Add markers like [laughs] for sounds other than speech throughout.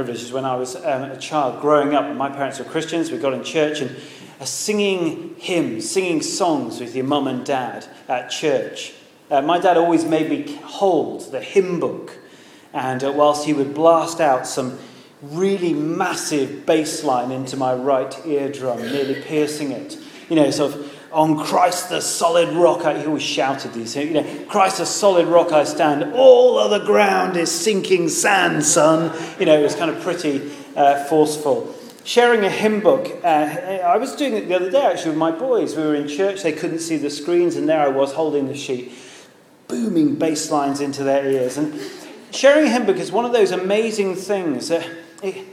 privileges when I was um, a child growing up. My parents were Christians. We got in church and uh, singing hymns, singing songs with your mum and dad at church. Uh, my dad always made me hold the hymn book, and uh, whilst he would blast out some really massive bass line into my right eardrum, nearly piercing it, you know, sort of on Christ the solid rock, I, he always shouted these, you know, Christ the solid rock I stand, all other ground is sinking sand, son. You know, it was kind of pretty uh, forceful. Sharing a hymn book, uh, I was doing it the other day actually with my boys. We were in church, they couldn't see the screens, and there I was holding the sheet, booming bass lines into their ears. And sharing a hymn book is one of those amazing things. Uh, it,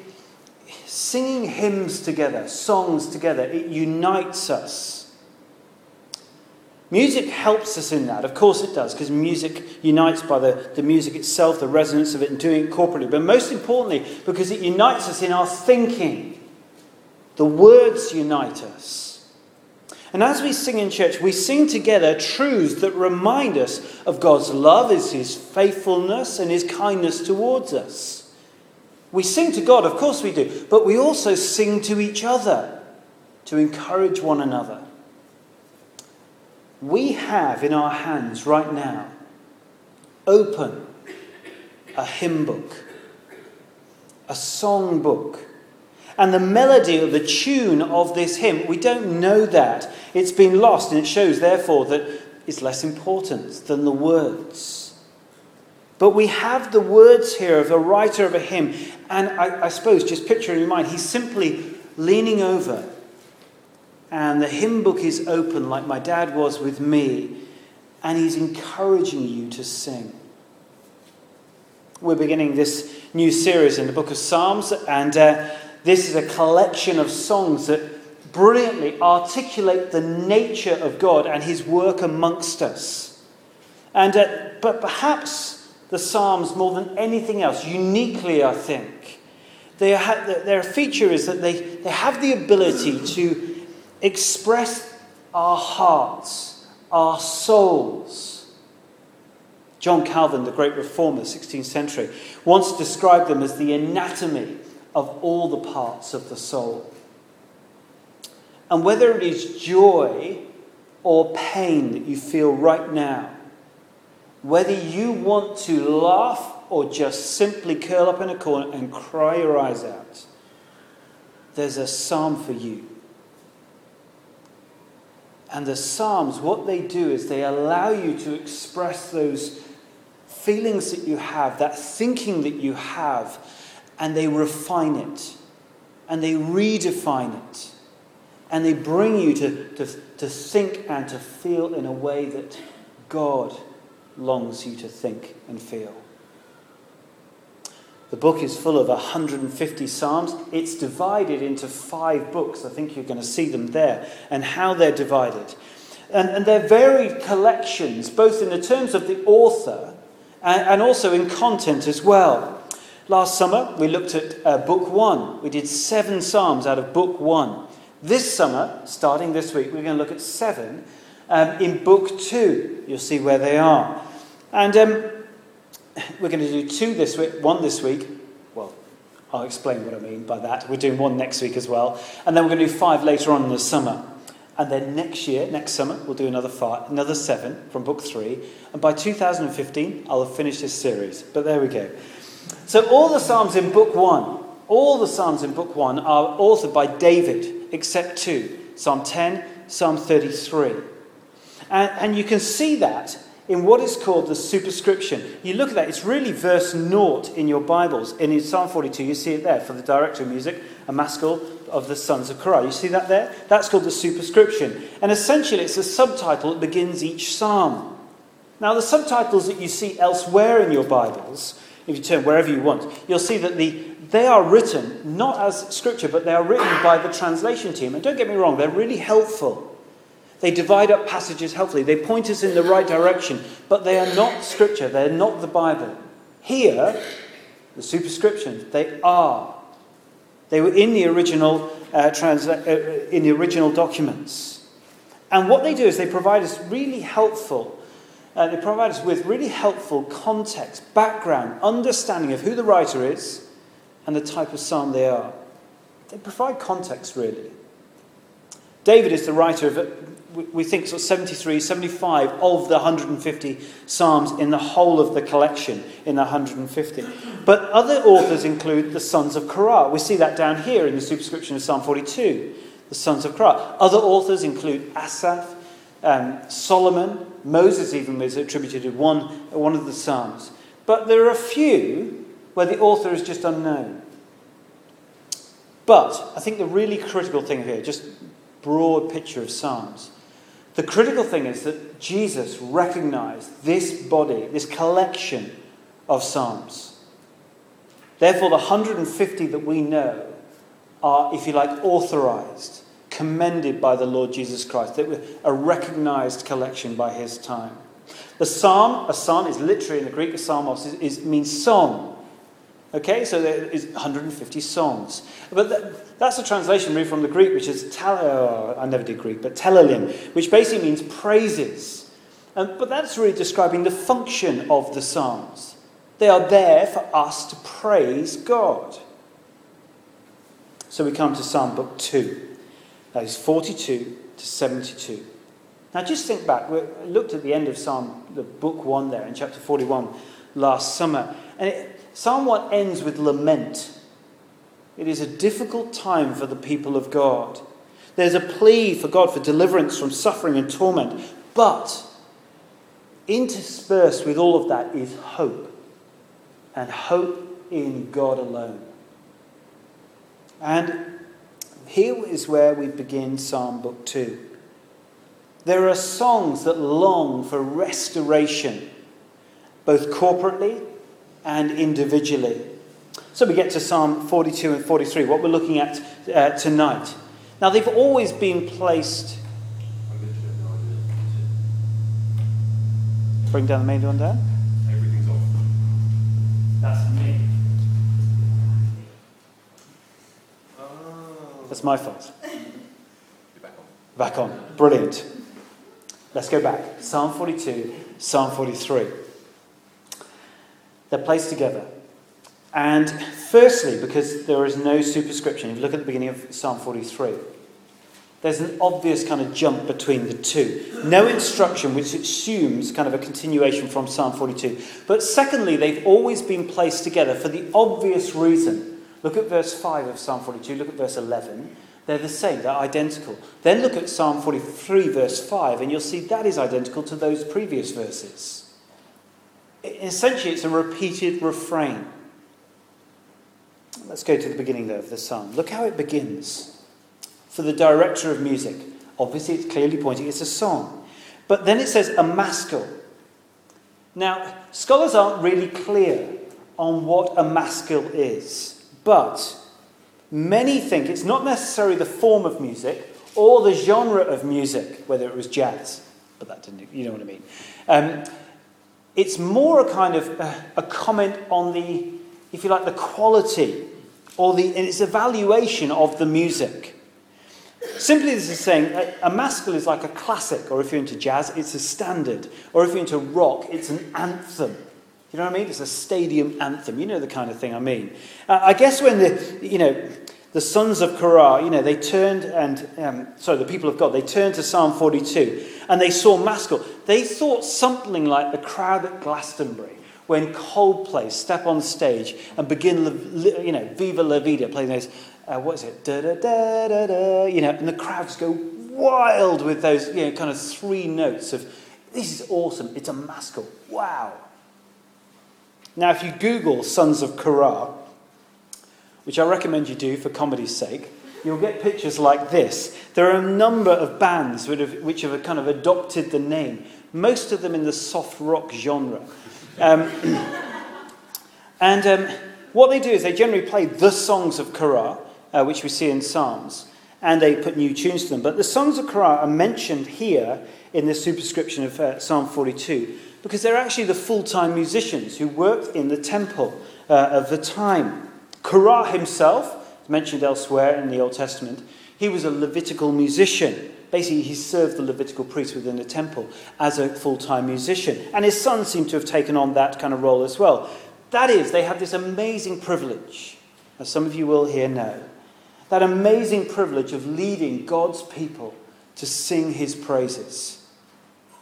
singing hymns together, songs together, it unites us. Music helps us in that. Of course it does, because music unites by the, the music itself, the resonance of it, and doing it corporately. But most importantly, because it unites us in our thinking. The words unite us. And as we sing in church, we sing together truths that remind us of God's love, is His faithfulness, and His kindness towards us. We sing to God, of course we do, but we also sing to each other to encourage one another we have in our hands right now open a hymn book, a song book. And the melody or the tune of this hymn, we don't know that. It's been lost, and it shows, therefore, that it's less important than the words. But we have the words here of a writer of a hymn, and I, I suppose, just picture in your mind, he's simply leaning over and the hymn book is open like my dad was with me, and he's encouraging you to sing. We're beginning this new series in the book of Psalms, and uh, this is a collection of songs that brilliantly articulate the nature of God and his work amongst us. And, uh, but perhaps the Psalms, more than anything else, uniquely, I think, their feature is that they, they have the ability to express our hearts, our souls. John Calvin, the great reformer, 16th century, once described them as the anatomy of all the parts of the soul. And whether it is joy or pain that you feel right now, whether you want to laugh or just simply curl up in a corner and cry your eyes out, there's a psalm for you and the Psalms, what they do is they allow you to express those feelings that you have, that thinking that you have, and they refine it, and they redefine it, and they bring you to, to, to think and to feel in a way that God longs you to think and feel. The book is full of 150 Psalms. It's divided into five books. I think you're going to see them there and how they're divided. And, and they're varied collections, both in the terms of the author and, and also in content as well. Last summer, we looked at uh, book one. We did seven Psalms out of book one. This summer, starting this week, we're going to look at seven um, in book two. You'll see where they are. And um, we're going to do two this week, one this week. Well, I'll explain what I mean by that. We're doing one next week as well. And then we're going to do five later on in the summer. And then next year, next summer, we'll do another five, another seven from book three. And by 2015, I'll have finished this series. But there we go. So all the Psalms in book one, all the Psalms in book one are authored by David, except two Psalm 10, Psalm 33. And, and you can see that in what is called the superscription. You look at that, it's really verse naught in your Bibles. And in Psalm 42, you see it there for the director of music, a maskil of the sons of Korah. You see that there? That's called the superscription. And essentially, it's a subtitle that begins each psalm. Now, the subtitles that you see elsewhere in your Bibles, if you turn wherever you want, you'll see that the, they are written not as scripture, but they are written by the translation team. And don't get me wrong, they're really helpful. They divide up passages helpfully. They point us in the right direction, but they are not Scripture. They're not the Bible. Here, the superscriptions, they are. They were in the original, uh, transla- uh, in the original documents. And what they do is they provide us really helpful, uh, they provide us with really helpful context, background, understanding of who the writer is and the type of psalm they are. They provide context, really. David is the writer of, we think, sort of 73, 75 of the 150 psalms in the whole of the collection, in the 150. But other authors include the sons of Korah. We see that down here in the superscription of Psalm 42, the sons of Korah. Other authors include Asaph, um, Solomon, Moses even was attributed to one, one of the psalms. But there are a few where the author is just unknown. But I think the really critical thing here, just broad picture of Psalms, the critical thing is that Jesus recognized this body, this collection of Psalms. Therefore, the 150 that we know are, if you like, authorized, commended by the Lord Jesus Christ. They were a recognized collection by his time. The psalm, a psalm is literally in the Greek, a psalmos is, is, means song. Okay, so there is 150 songs. But that, that's a translation really from the Greek, which is, tel- oh, I never did Greek, but telelim, which basically means praises. But that's really describing the function of the Psalms. They are there for us to praise God. So we come to Psalm Book 2. That is 42 to 72. Now just think back. We looked at the end of Psalm, the book 1 there in chapter 41 last summer. And it, Psalm 1 ends with lament. It is a difficult time for the people of God. There's a plea for God for deliverance from suffering and torment. But interspersed with all of that is hope. And hope in God alone. And here is where we begin Psalm Book 2. There are songs that long for restoration, both corporately and individually. So we get to Psalm 42 and 43, what we're looking at uh, tonight. Now, they've always been placed. Bring down the main one down. Everything's off. That's me. Oh. That's my fault. [laughs] You're back on. Back on. Brilliant. Let's go back. Psalm 42, Psalm 43. They're placed together. And firstly, because there is no superscription, if you look at the beginning of Psalm 43, there's an obvious kind of jump between the two. No instruction, which assumes kind of a continuation from Psalm 42. But secondly, they've always been placed together for the obvious reason. Look at verse 5 of Psalm 42, look at verse 11. They're the same, they're identical. Then look at Psalm 43, verse 5, and you'll see that is identical to those previous verses. Essentially, it's a repeated refrain. Let's go to the beginning, of the psalm. Look how it begins. For the director of music, obviously, it's clearly pointing, it's a song. But then it says a maskil. Now, scholars aren't really clear on what a maskil is, but many think it's not necessarily the form of music or the genre of music, whether it was jazz, but that didn't, you know what I mean. Um, it's more a kind of a, a comment on the, if you like, the quality or the, and its evaluation of the music. Simply, this is saying a, a maskil is like a classic, or if you're into jazz, it's a standard, or if you're into rock, it's an anthem. You know what I mean? It's a stadium anthem. You know the kind of thing I mean. Uh, I guess when the, you know, the sons of Korah, you know, they turned and, um, sorry, the people of God, they turned to Psalm 42 and they saw maskil. They thought something like the crowd at Glastonbury when Coldplay step on stage and begin, you know, Viva La Vida, playing those, uh, what is it, da da da da da, you know, and the crowds go wild with those, you know, kind of three notes of, this is awesome, it's a maskil, wow. Now, if you Google Sons of Korah, which I recommend you do for comedy's sake, you'll get pictures like this. There are a number of bands which have, which have kind of adopted the name, most of them in the soft rock genre. Um, [clears throat] and um, what they do is they generally play the songs of Korah, uh, which we see in Psalms, and they put new tunes to them. But the songs of Korah are mentioned here in the superscription of uh, Psalm 42 because they're actually the full time musicians who worked in the temple uh, of the time. Korah himself, mentioned elsewhere in the Old Testament, he was a Levitical musician. Basically, he served the Levitical priest within the temple as a full time musician. And his sons seem to have taken on that kind of role as well. That is, they have this amazing privilege as some of you will here know, that amazing privilege of leading God's people to sing his praises.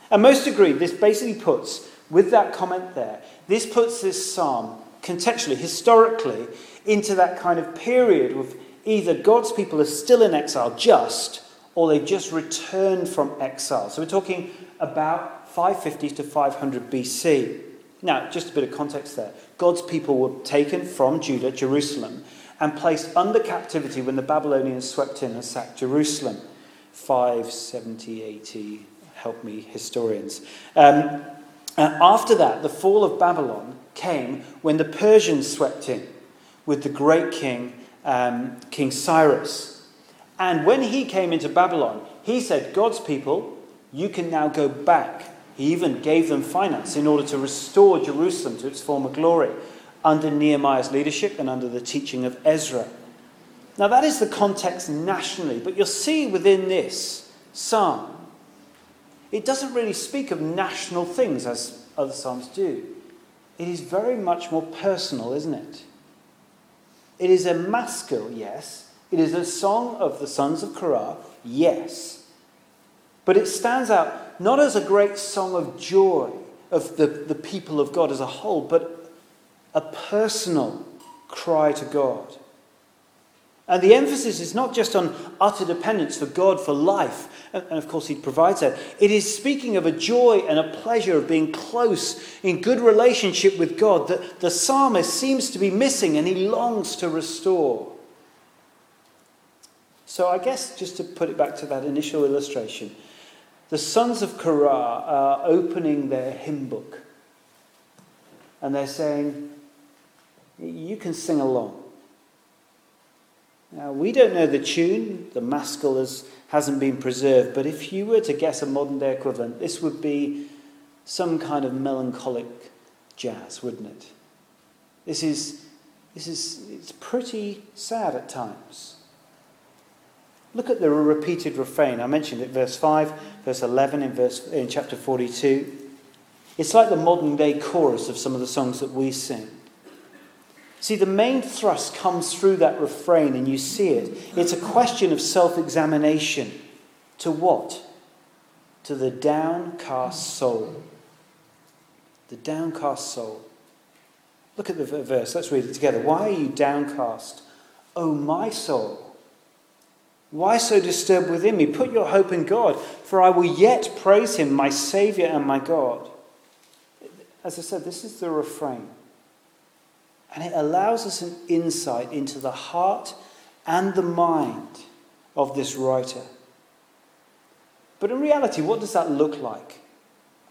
And most agree, this basically puts, with that comment there, this puts this psalm contextually, historically, into that kind of period of either God's people are still in exile just, or they just returned from exile. So we're talking about 550 to 500 BC. Now, just a bit of context there. God's people were taken from Judah, Jerusalem, and placed under captivity when the Babylonians swept in and sacked Jerusalem. 570, 80, help me, historians. Um, after that, the fall of Babylon came when the Persians swept in with the great king, um, King Cyrus. And when he came into Babylon, he said, God's people, you can now go back. He even gave them finance in order to restore Jerusalem to its former glory under Nehemiah's leadership and under the teaching of Ezra. Now, that is the context nationally, but you'll see within this psalm, it doesn't really speak of national things as other psalms do. It is very much more personal, isn't it? It is a maskil, yes. It is a song of the sons of Korah, yes. But it stands out not as a great song of joy of the, the people of God as a whole, but a personal cry to God. And the emphasis is not just on utter dependence for God for life, and of course, He provides that. It is speaking of a joy and a pleasure of being close in good relationship with God that the psalmist seems to be missing and he longs to restore. So, I guess just to put it back to that initial illustration, the sons of Korah are opening their hymn book and they're saying, You can sing along. We don't know the tune, the maskil has, hasn't been preserved, but if you were to guess a modern day equivalent, this would be some kind of melancholic jazz, wouldn't it? This is, this is it's pretty sad at times. Look at the repeated refrain. I mentioned it, verse 5, verse 11, in, verse, in chapter 42. It's like the modern day chorus of some of the songs that we sing. See, the main thrust comes through that refrain, and you see it. It's a question of self examination. To what? To the downcast soul. The downcast soul. Look at the verse. Let's read it together. Why are you downcast, O my soul? Why so disturbed within me? Put your hope in God, for I will yet praise him, my Saviour and my God. As I said, this is the refrain. And it allows us an insight into the heart and the mind of this writer. But in reality, what does that look like?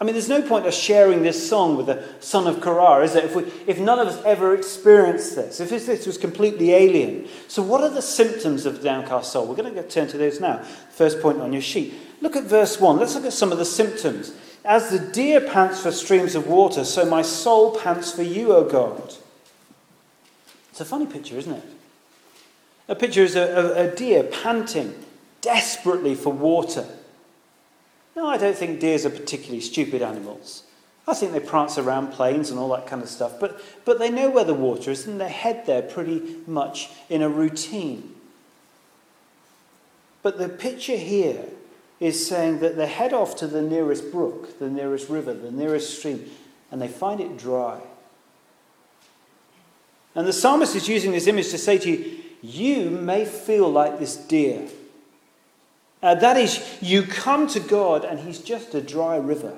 I mean, there's no point us sharing this song with the son of Korah, is there? If, we, if none of us ever experienced this, if this was completely alien. So, what are the symptoms of downcast soul? We're going to turn to those now. First point on your sheet. Look at verse 1. Let's look at some of the symptoms. As the deer pants for streams of water, so my soul pants for you, O God. It's a funny picture, isn't it? A picture is a, a, a deer panting desperately for water. No, I don't think deers are particularly stupid animals. I think they prance around plains and all that kind of stuff, but, but they know where the water is and they head there pretty much in a routine. But the picture here is saying that they head off to the nearest brook, the nearest river, the nearest stream, and they find it dry. And the psalmist is using this image to say to you, you may feel like this deer. Uh, that is, you come to God and He's just a dry river.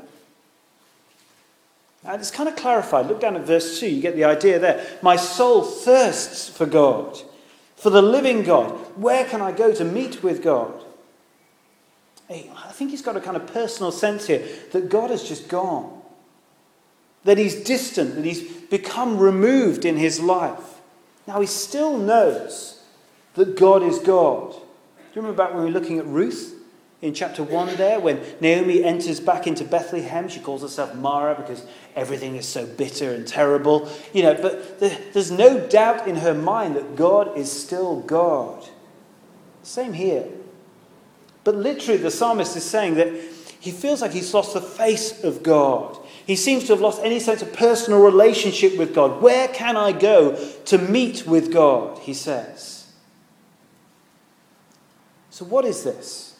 And it's kind of clarified. Look down at verse 2, you get the idea there. My soul thirsts for God, for the living God. Where can I go to meet with God? Hey, I think he's got a kind of personal sense here that God has just gone that he's distant, that he's become removed in his life. Now, he still knows that God is God. Do you remember back when we were looking at Ruth in chapter 1 there, when Naomi enters back into Bethlehem? She calls herself Mara because everything is so bitter and terrible. You know, but there's no doubt in her mind that God is still God. Same here. But literally, the psalmist is saying that he feels like he's lost the face of God He seems to have lost any sense of personal relationship with God. Where can I go to meet with God? He says. So, what is this?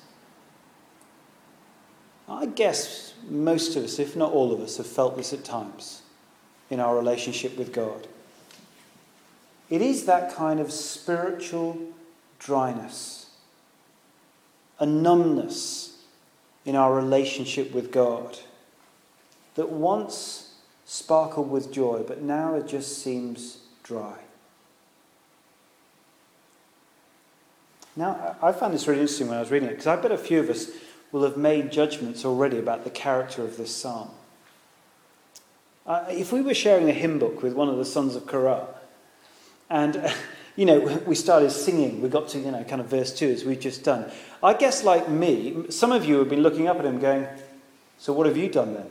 I guess most of us, if not all of us, have felt this at times in our relationship with God. It is that kind of spiritual dryness, a numbness in our relationship with God that once sparkled with joy, but now it just seems dry. Now, I found this really interesting when I was reading it, because I bet a few of us will have made judgments already about the character of this psalm. Uh, if we were sharing a hymn book with one of the sons of Korah, and, uh, [laughs] you know, we started singing. We got to, you know, kind of verse 2 as we've just done. I guess, like me, some of you have been looking up at him going, So what have you done then?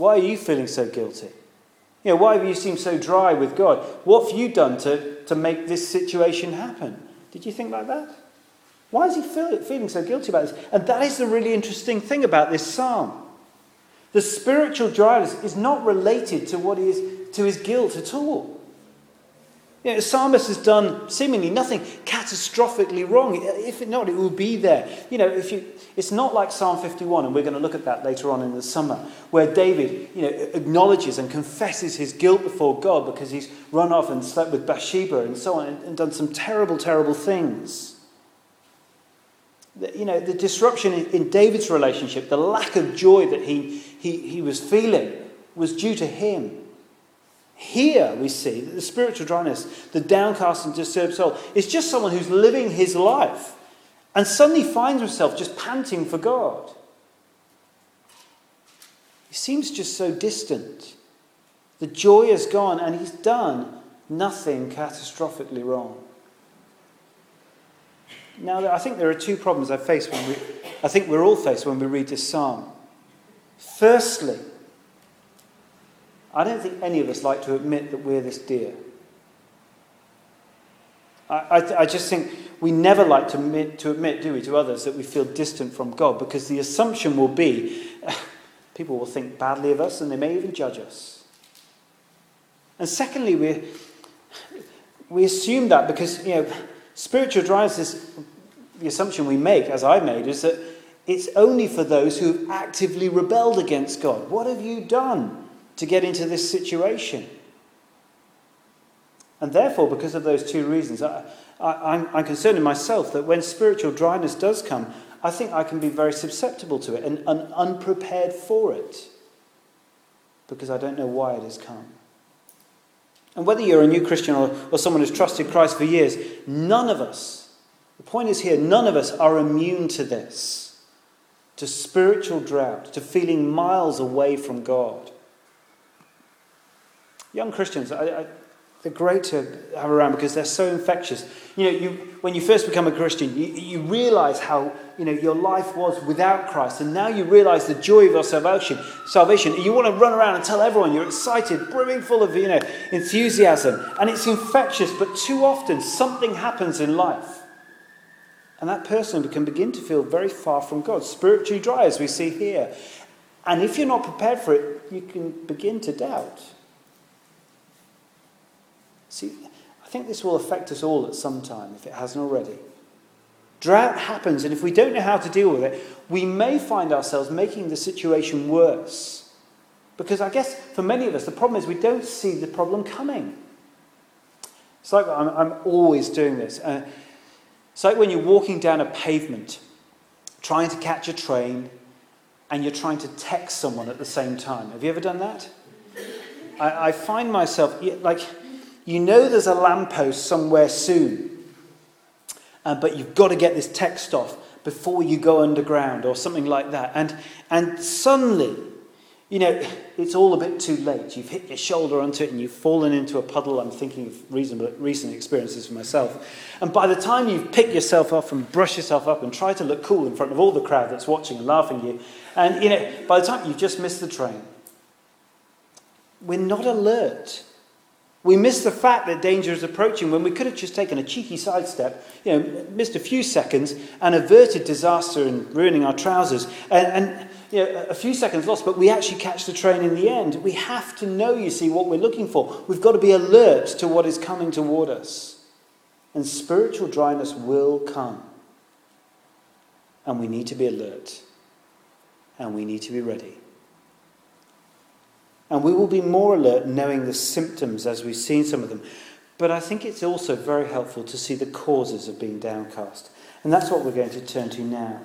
Why are you feeling so guilty? You know, why have you seemed so dry with God? What have you done to, to make this situation happen? Did you think like that? Why is he feel, feeling so guilty about this? And that is the really interesting thing about this psalm. The spiritual dryness is not related to what is to his guilt at all. You know, the psalmist has done seemingly nothing catastrophically wrong. If not, it will be there. You know, if you, it's not like Psalm 51, and we're going to look at that later on in the summer, where David, you know, acknowledges and confesses his guilt before God because he's run off and slept with Bathsheba and so on, and, and done some terrible, terrible things. The, you know, the disruption in, in David's relationship, the lack of joy that he, he, he was feeling, was due to him. Here we see that the spiritual dryness, the downcast and disturbed soul, is just someone who's living his life and suddenly finds himself just panting for God. He seems just so distant. The joy is gone and he's done nothing catastrophically wrong. Now, I think there are two problems I face when we, I think we're all faced when we read this psalm. Firstly, I don't think any of us like to admit that we're this deer. I, I, I just think we never like to admit, to admit, do we, to others that we feel distant from God because the assumption will be [laughs] people will think badly of us and they may even judge us. And secondly, we, we assume that because, you know, spiritual drives is the assumption we make, as I made, is that it's only for those who've actively rebelled against God. What have you done? To get into this situation. And therefore, because of those two reasons, I, am concerned in myself that when spiritual dryness does come, I think I can be very susceptible to it and, and unprepared for it because I don't know why it has come. And whether you're a new Christian or, or someone who's trusted Christ for years, none of us, the point is here, none of us are immune to this, to spiritual drought, to feeling miles away from God. Young Christians, I, I, they're great to have around because they're so infectious. You know, you, when you first become a Christian, you, you realize how you know, your life was without Christ, and now you realize the joy of your salvation. Salvation. You want to run around and tell everyone you're excited, brimming full of you know, enthusiasm, and it's infectious. But too often, something happens in life, and that person can begin to feel very far from God, spiritually dry, as we see here. And if you're not prepared for it, you can begin to doubt. See, I think this will affect us all at some time, if it hasn't already. Drought happens, and if we don't know how to deal with it, we may find ourselves making the situation worse. Because I guess for many of us, the problem is we don't see the problem coming. It's like I'm, I'm always doing this. Uh, it's like when you're walking down a pavement, trying to catch a train, and you're trying to text someone at the same time. Have you ever done that? I, I find myself, like, you know there's a lamppost somewhere soon, uh, but you've got to get this text off before you go underground or something like that. And, and suddenly, you know, it's all a bit too late. You've hit your shoulder onto it and you've fallen into a puddle. I'm thinking of recent experiences for myself. And by the time you've picked yourself up and brushed yourself up and tried to look cool in front of all the crowd that's watching and laughing at you, and, you know, by the time you've just missed the train, we're not alert We miss the fact that danger is approaching when we could have just taken a cheeky sidestep, you know, missed a few seconds and averted disaster and ruining our trousers. And, and you know, a few seconds lost, but we actually catch the train in the end. We have to know, you see, what we're looking for. We've got to be alert to what is coming toward us. And spiritual dryness will come. And we need to be alert. And we need to be ready. And we will be more alert knowing the symptoms as we've seen some of them. But I think it's also very helpful to see the causes of being downcast. And that's what we're going to turn to now.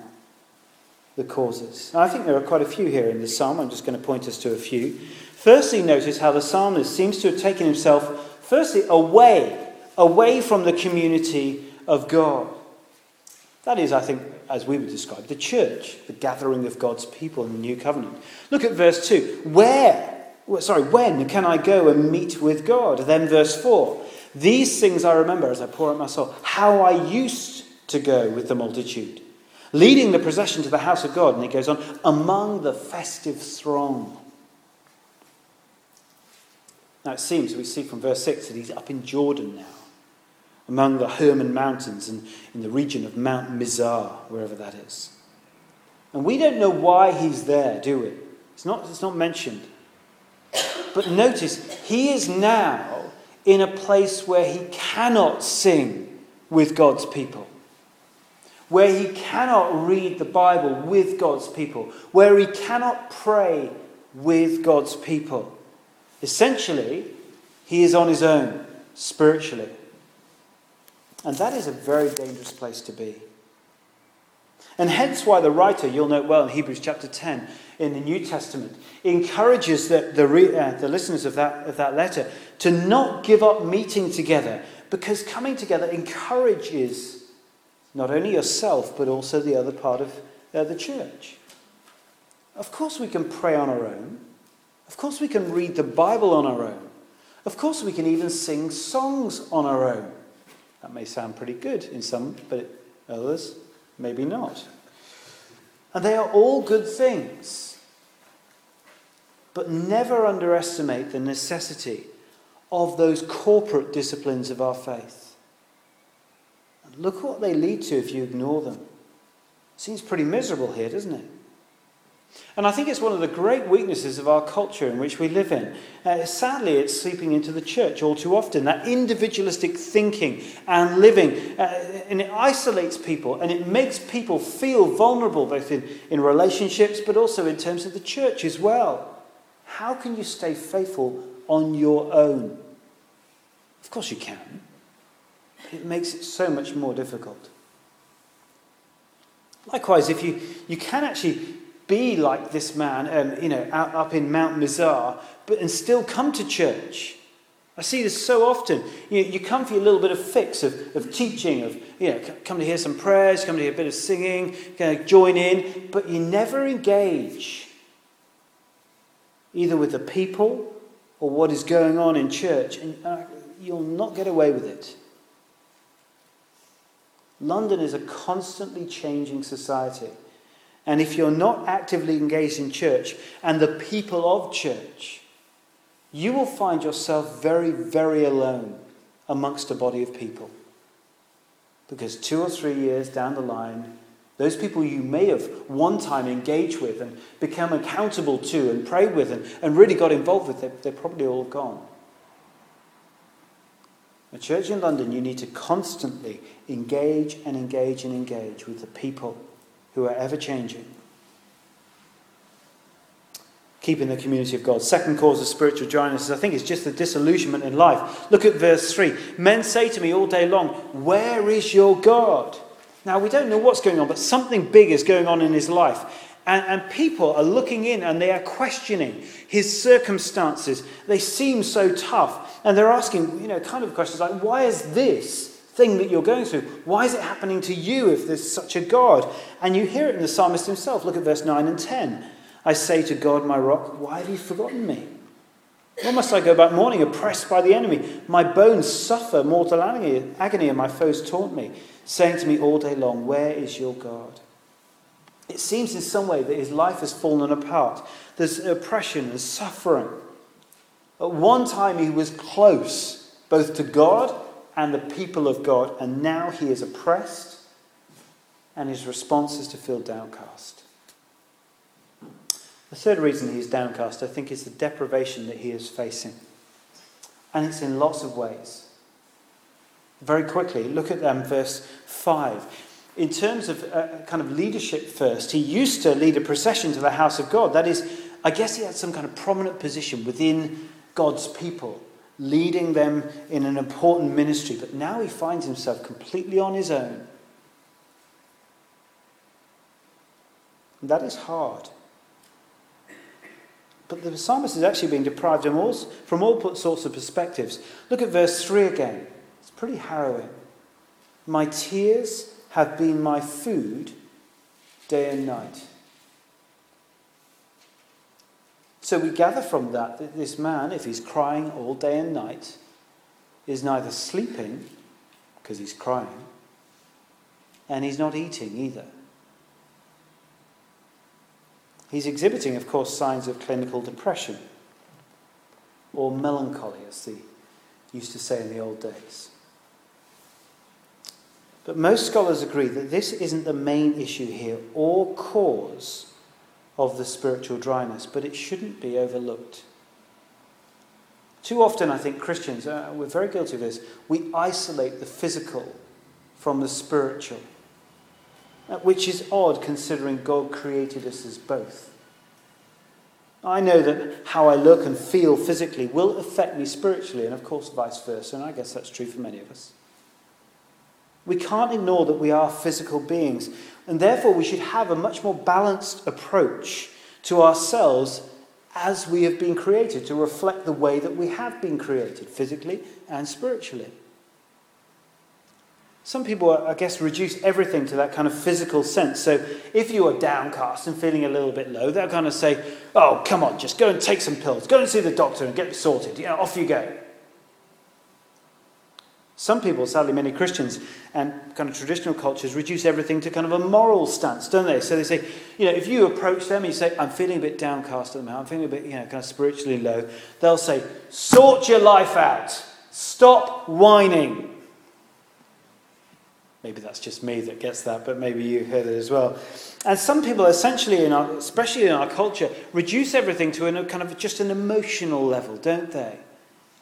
The causes. I think there are quite a few here in the psalm. I'm just going to point us to a few. Firstly, notice how the psalmist seems to have taken himself, firstly, away, away from the community of God. That is, I think, as we would describe, the church, the gathering of God's people in the new covenant. Look at verse 2. Where sorry, when can I go and meet with God? Then verse 4 These things I remember as I pour out my soul, how I used to go with the multitude, leading the procession to the house of God. And he goes on, among the festive throng. Now it seems, we see from verse 6, that he's up in Jordan now, among the Hermon Mountains and in the region of Mount Mizar, wherever that is. And we don't know why he's there, do we? It's not, it's not mentioned. But notice, he is now in a place where he cannot sing with God's people, where he cannot read the Bible with God's people, where he cannot pray with God's people. Essentially, he is on his own spiritually. And that is a very dangerous place to be. And hence why the writer, you'll note well in Hebrews chapter 10, in the New Testament encourages the, the, uh, the listeners of that, of that letter to not give up meeting together because coming together encourages not only yourself but also the other part of uh, the church. Of course, we can pray on our own. Of course, we can read the Bible on our own. Of course, we can even sing songs on our own. That may sound pretty good in some, but others, maybe not. And they are all good things. But never underestimate the necessity of those corporate disciplines of our faith. And look what they lead to if you ignore them. Seems pretty miserable here, doesn't it? And I think it's one of the great weaknesses of our culture in which we live in. Uh, sadly, it's seeping into the church all too often. That individualistic thinking and living, uh, and it isolates people and it makes people feel vulnerable, both in, in relationships but also in terms of the church as well. How can you stay faithful on your own? Of course, you can. It makes it so much more difficult. Likewise, if you, you can actually be like this man, um, you know, out, up in Mount Mizar, but and still come to church. I see this so often. You, you come for a little bit of fix of, of teaching, of you know, come to hear some prayers, come to hear a bit of singing, kind of join in, but you never engage either with the people or what is going on in church, and uh, you'll not get away with it. London is a constantly changing society. And if you're not actively engaged in church and the people of church, you will find yourself very, very alone amongst a body of people. Because two or three years down the line, those people you may have one time engaged with and become accountable to and prayed with and, and really got involved with, they're, they're probably all gone. A church in London, you need to constantly engage and engage and engage with the people who are ever changing. Keeping the community of God. Second cause of spiritual dryness, is I think, is just the disillusionment in life. Look at verse 3. Men say to me all day long, Where is your God? Now, we don't know what's going on, but something big is going on in his life. And, and, people are looking in and they are questioning his circumstances. They seem so tough. And they're asking, you know, kind of questions like, why is this thing that you're going through. Why is it happening to you if there's such a God? And you hear it in the psalmist himself. Look at verse 9 and 10. I say to God, my rock, why have you forgotten me? Why must I go about mourning, oppressed by the enemy? My bones suffer mortal agony, agony, and my foes taunt me, saying to me all day long, Where is your God? It seems in some way that his life has fallen apart. There's oppression and suffering. At one time, he was close both to God and the people of God, and now he is oppressed, and his response is to feel downcast. The third reason he's downcast, I think, is the deprivation that he is facing. And it's in lots of ways. Very quickly, look at um, verse 5. In terms of uh, kind of leadership first, he used to lead a procession to the house of God. That is, I guess he had some kind of prominent position within God's people, leading them in an important ministry. But now he finds himself completely on his own. And that is hard. But the psalmist is actually being deprived from all, from all sorts of perspectives. Look at verse 3 again. It's pretty harrowing. My tears have been my food day and night. So we gather from that that this man, if he's crying all day and night, is neither sleeping, because he's crying, and he's not eating either. He's exhibiting, of course, signs of clinical depression or melancholy, as they used to say in the old days. But most scholars agree that this isn't the main issue here or cause of the spiritual dryness, but it shouldn't be overlooked. Too often, I think Christians, uh, we're very guilty of this, we isolate the physical from the spiritual. Uh, which is odd considering God created us as both. I know that how I look and feel physically will affect me spiritually, and of course, vice versa, and I guess that's true for many of us. We can't ignore that we are physical beings, and therefore we should have a much more balanced approach to ourselves as we have been created to reflect the way that we have been created, physically and spiritually. Some people, I guess, reduce everything to that kind of physical sense. So if you are downcast and feeling a little bit low, they'll kind of say, Oh, come on, just go and take some pills. Go and see the doctor and get sorted. You know, off you go. Some people, sadly, many Christians and kind of traditional cultures, reduce everything to kind of a moral stance, don't they? So they say, you know, if you approach them and you say, I'm feeling a bit downcast at the moment, I'm feeling a bit, you know, kind of spiritually low, they'll say, sort your life out. Stop whining. Maybe that's just me that gets that, but maybe you heard it as well. And some people, essentially, in our, especially in our culture, reduce everything to a kind of just an emotional level, don't they?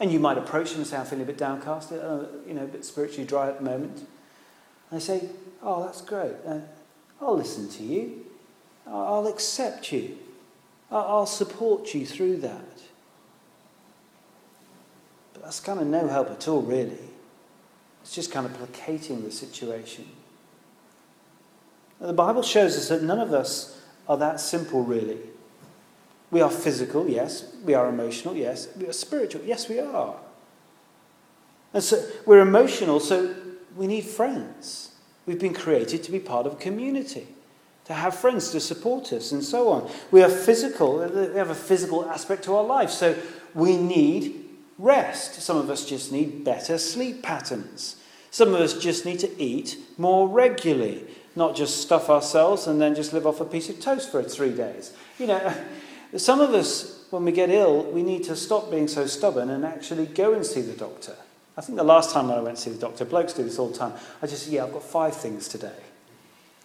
And you might approach them and say, I'm feeling a bit downcast, uh, you know, a bit spiritually dry at the moment. And they say, Oh, that's great. Uh, I'll listen to you. I'll accept you. I'll support you through that. But that's kind of no help at all, really. It's just kind of placating the situation. The Bible shows us that none of us are that simple, really. We are physical, yes. We are emotional, yes. We are spiritual, yes, we are. And so we're emotional, so we need friends. We've been created to be part of a community, to have friends to support us, and so on. We are physical, we have a physical aspect to our life, so we need rest. Some of us just need better sleep patterns. Some of us just need to eat more regularly, not just stuff ourselves and then just live off a piece of toast for three days. You know, some of us, when we get ill, we need to stop being so stubborn and actually go and see the doctor. I think the last time I went to see the doctor, blokes do this all the time. I just said, yeah, I've got five things today.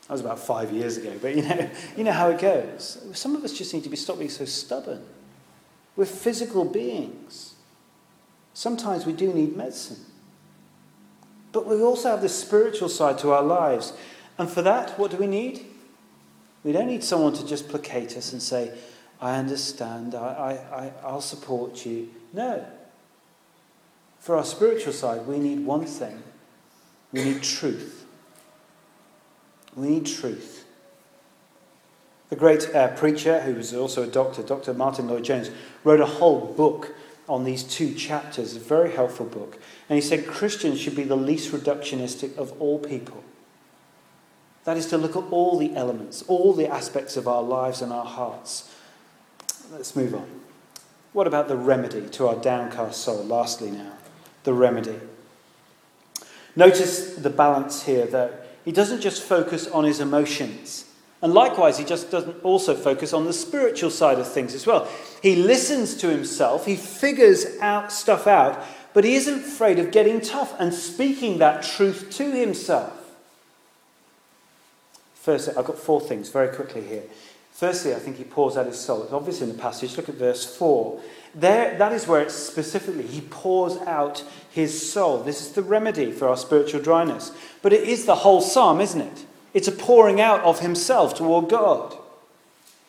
That was about five years ago, but you know, [laughs] you know how it goes. Some of us just need to be stop being so stubborn. We're physical beings. Sometimes we do need medicine. But we also have this spiritual side to our lives. And for that, what do we need? We don't need someone to just placate us and say, I understand, I, I, I'll support you. No. For our spiritual side, we need one thing we need truth. We need truth. The great uh, preacher, who was also a doctor, Dr. Martyn Lloyd-Jones, wrote a whole book on these two chapters, a very helpful book. And he said Christians should be the least reductionistic of all people. That is to look at all the elements, all the aspects of our lives and our hearts. Let's move on. What about the remedy to our downcast soul? Lastly, now, the remedy. Notice the balance here that he doesn't just focus on his emotions And likewise, he just doesn't also focus on the spiritual side of things as well. He listens to himself, he figures out stuff out, but he isn't afraid of getting tough and speaking that truth to himself. First, I've got four things very quickly here. Firstly, I think he pours out his soul. It's obvious in the passage. Look at verse 4. There, that is where it's specifically, he pours out his soul. This is the remedy for our spiritual dryness. But it is the whole psalm, isn't it? It's a pouring out of himself toward God.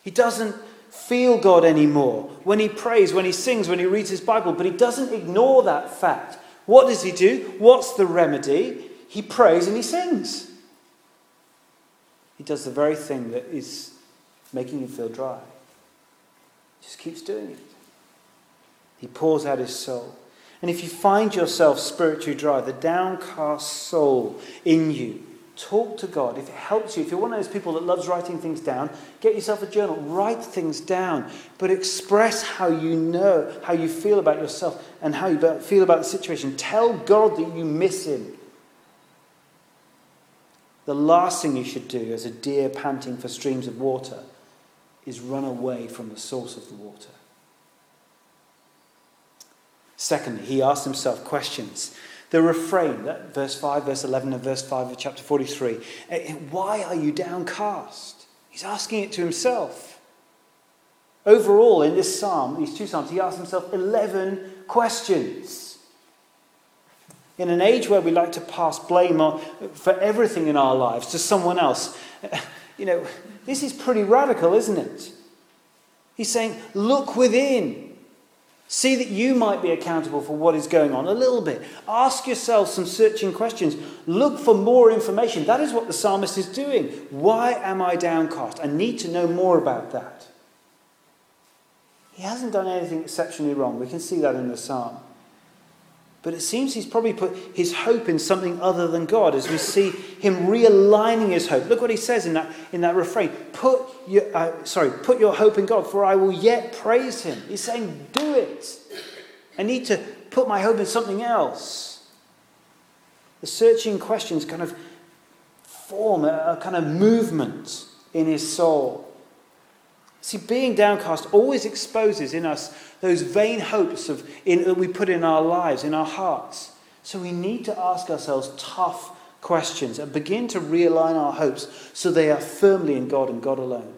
He doesn't feel God anymore when he prays, when he sings, when he reads his Bible, but he doesn't ignore that fact. What does he do? What's the remedy? He prays and he sings. He does the very thing that is making him feel dry. Just keeps doing it. He pours out his soul. And if you find yourself spiritually dry, the downcast soul in you, talk to God. If it helps you, if you're one of those people that loves writing things down, get yourself a journal, write things down, but express how you know, how you feel about yourself and how you feel about the situation. Tell God that you miss Him. The last thing you should do as a deer panting for streams of water is run away from the source of the water. Secondly, he asks himself questions. The refrain, that verse 5, verse 11, and verse 5 of chapter 43 eh, eh, why are you downcast? He's asking it to himself. Overall, in this psalm, these two psalms, he asks himself 11 questions. In an age where we like to pass blame for everything in our lives to someone else, you know, this is pretty radical, isn't it? He's saying, look within. See that you might be accountable for what is going on a little bit. Ask yourself some searching questions. Look for more information. That is what the psalmist is doing. Why am I downcast? I need to know more about that. He hasn't done anything exceptionally wrong. We can see that in the psalm. But it seems he's probably put his hope in something other than God as we see him realigning his hope. Look what he says in that, in that refrain. Put your, uh, sorry, put your hope in God, for I will yet praise him. He's saying, do it. I need to put my hope in something else. The searching questions kind of form a, a kind of movement in his soul. See, being downcast always exposes in us those vain hopes of, in, that we put in our lives, in our hearts. So we need to ask ourselves tough questions and begin to realign our hopes so they are firmly in God and God alone.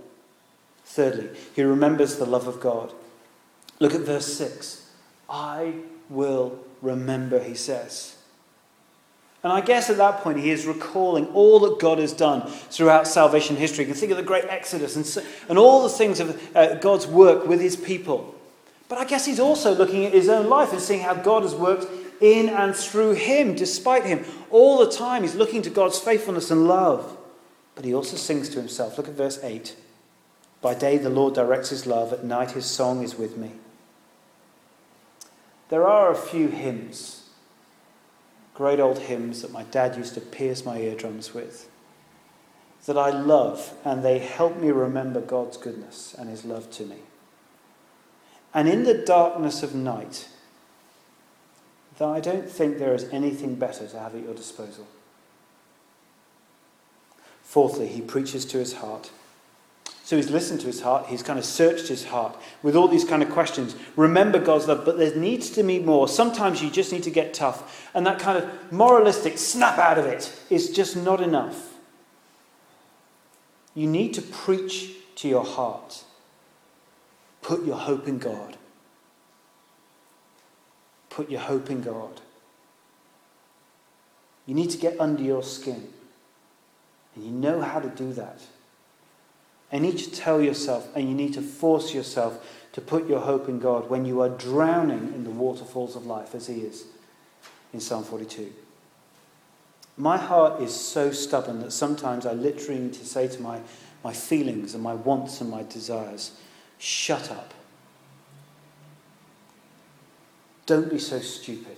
Thirdly, he remembers the love of God. Look at verse 6. I will remember, he says. And I guess at that point he is recalling all that God has done throughout salvation history. You can think of the great Exodus and, and all the things of uh, God's work with his people. But I guess he's also looking at his own life and seeing how God has worked in and through him, despite him. All the time he's looking to God's faithfulness and love. But he also sings to himself. Look at verse 8. By day the Lord directs his love, at night his song is with me. There are a few hymns great old hymns that my dad used to pierce my eardrums with, that I love, and they help me remember God's goodness and His love to me. And in the darkness of night, that I don't think there is anything better to have at your disposal. Fourthly, he preaches to his heart. So he's listened to his heart, he's kind of searched his heart with all these kind of questions. Remember God's love, but there needs to be more. Sometimes you just need to get tough, and that kind of moralistic snap out of it is just not enough. You need to preach to your heart. Put your hope in God. Put your hope in God. You need to get under your skin. And you know how to do that. I need to tell yourself and you need to force yourself to put your hope in God when you are drowning in the waterfalls of life, as He is in Psalm 42. My heart is so stubborn that sometimes I literally need to say to my, my feelings and my wants and my desires, shut up. Don't be so stupid.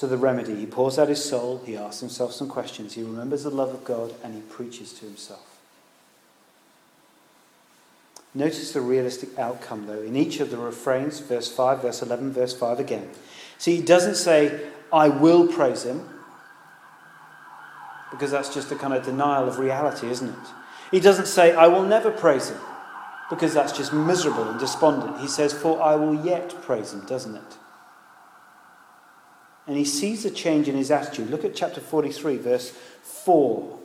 So, the remedy he pours out his soul, he asks himself some questions, he remembers the love of God, and he preaches to himself. Notice the realistic outcome, though, in each of the refrains, verse 5, verse 11, verse 5 again. See, he doesn't say, I will praise him. because that's just a kind of denial of reality, isn't it? He doesn't say, I will never praise him, because that's just miserable and despondent. He says, For I will yet praise him, doesn't it? And he sees a change in his attitude. Look at chapter 43, verse 4.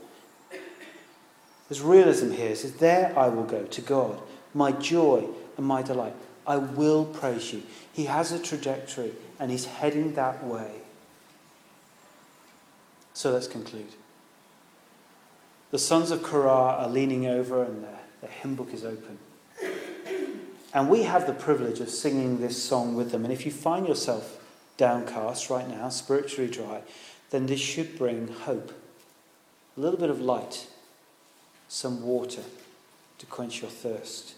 There's realism here. It says, There I will go to God, my joy and my delight. I will praise you. He has a trajectory and he's heading that way. So let's conclude. The sons of Korah are leaning over and their, their hymn book is open. And we have the privilege of singing this song with them. And if you find yourself downcast right now, spiritually dry, then this should bring hope, a little bit of light, some water to quench your thirst.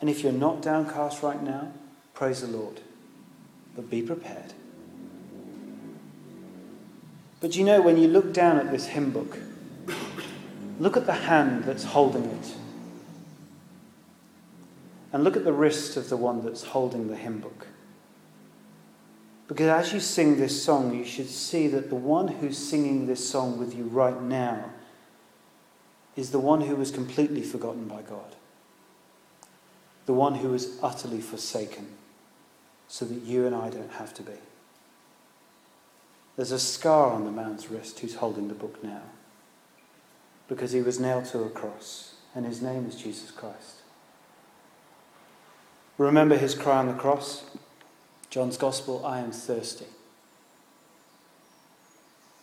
And if you're not downcast right now, praise the Lord. But be prepared. But you know, when you look down at this hymn book, look at the hand that's holding it. And look at the wrist of the one that's holding the hymn book. Because as you sing this song, you should see that the one who's singing this song with you right now is the one who was completely forgotten by God, the one who was utterly forsaken, so that you and I don't have to be. There's a scar on the man's wrist who's holding the book now because he was nailed to a cross, and his name is Jesus Christ. Remember his cry on the cross? John's Gospel I am thirsty.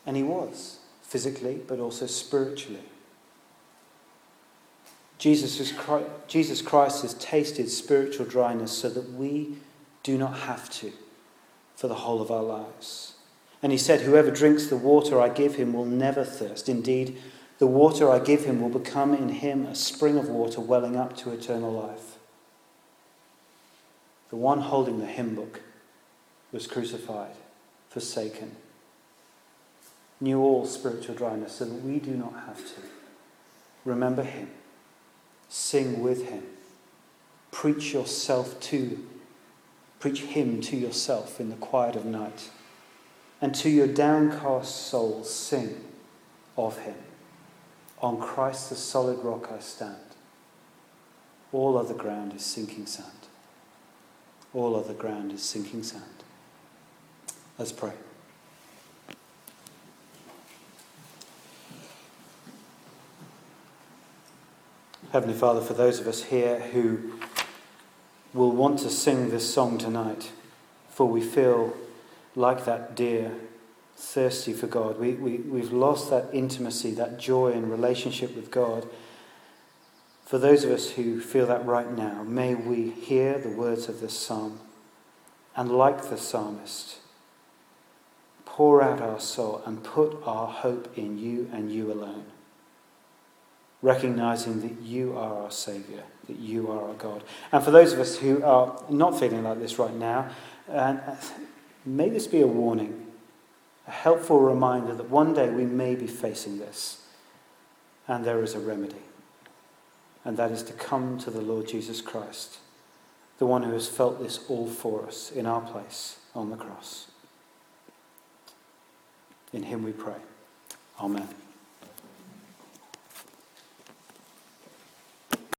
And he was, physically, but also spiritually. Jesus, Jesus Christ has tasted spiritual dryness so that we do not have to for the whole of our lives. And he said, Whoever drinks the water I give him will never thirst. Indeed, the water I give him will become in him a spring of water welling up to eternal life. The one holding the hymn book was crucified, forsaken, knew all spiritual dryness so that we do not have to. Remember him, sing with him, preach yourself to, preach him to yourself in the quiet of night and to your downcast souls sing of him. On Christ the solid rock I stand. All other ground is sinking sand. All other ground is sinking sand. Let's pray. Heavenly Father, for those of us here who will want to sing this song tonight, for we feel like that deer, thirsty for God. We, we, we've lost that intimacy, that joy and relationship with God. For those of us who feel that right now, may we hear the words of this psalm and, like the psalmist, pour out our soul and put our hope in you and you alone. Recognizing that you are our Saviour, that you are our God. And for those of us who are not feeling like this right now, and May this be a warning, a helpful reminder that one day we may be facing this, and there is a remedy. And that is to come to the Lord Jesus Christ, the one who has felt this all for us in our place on the cross. In him we pray. Amen.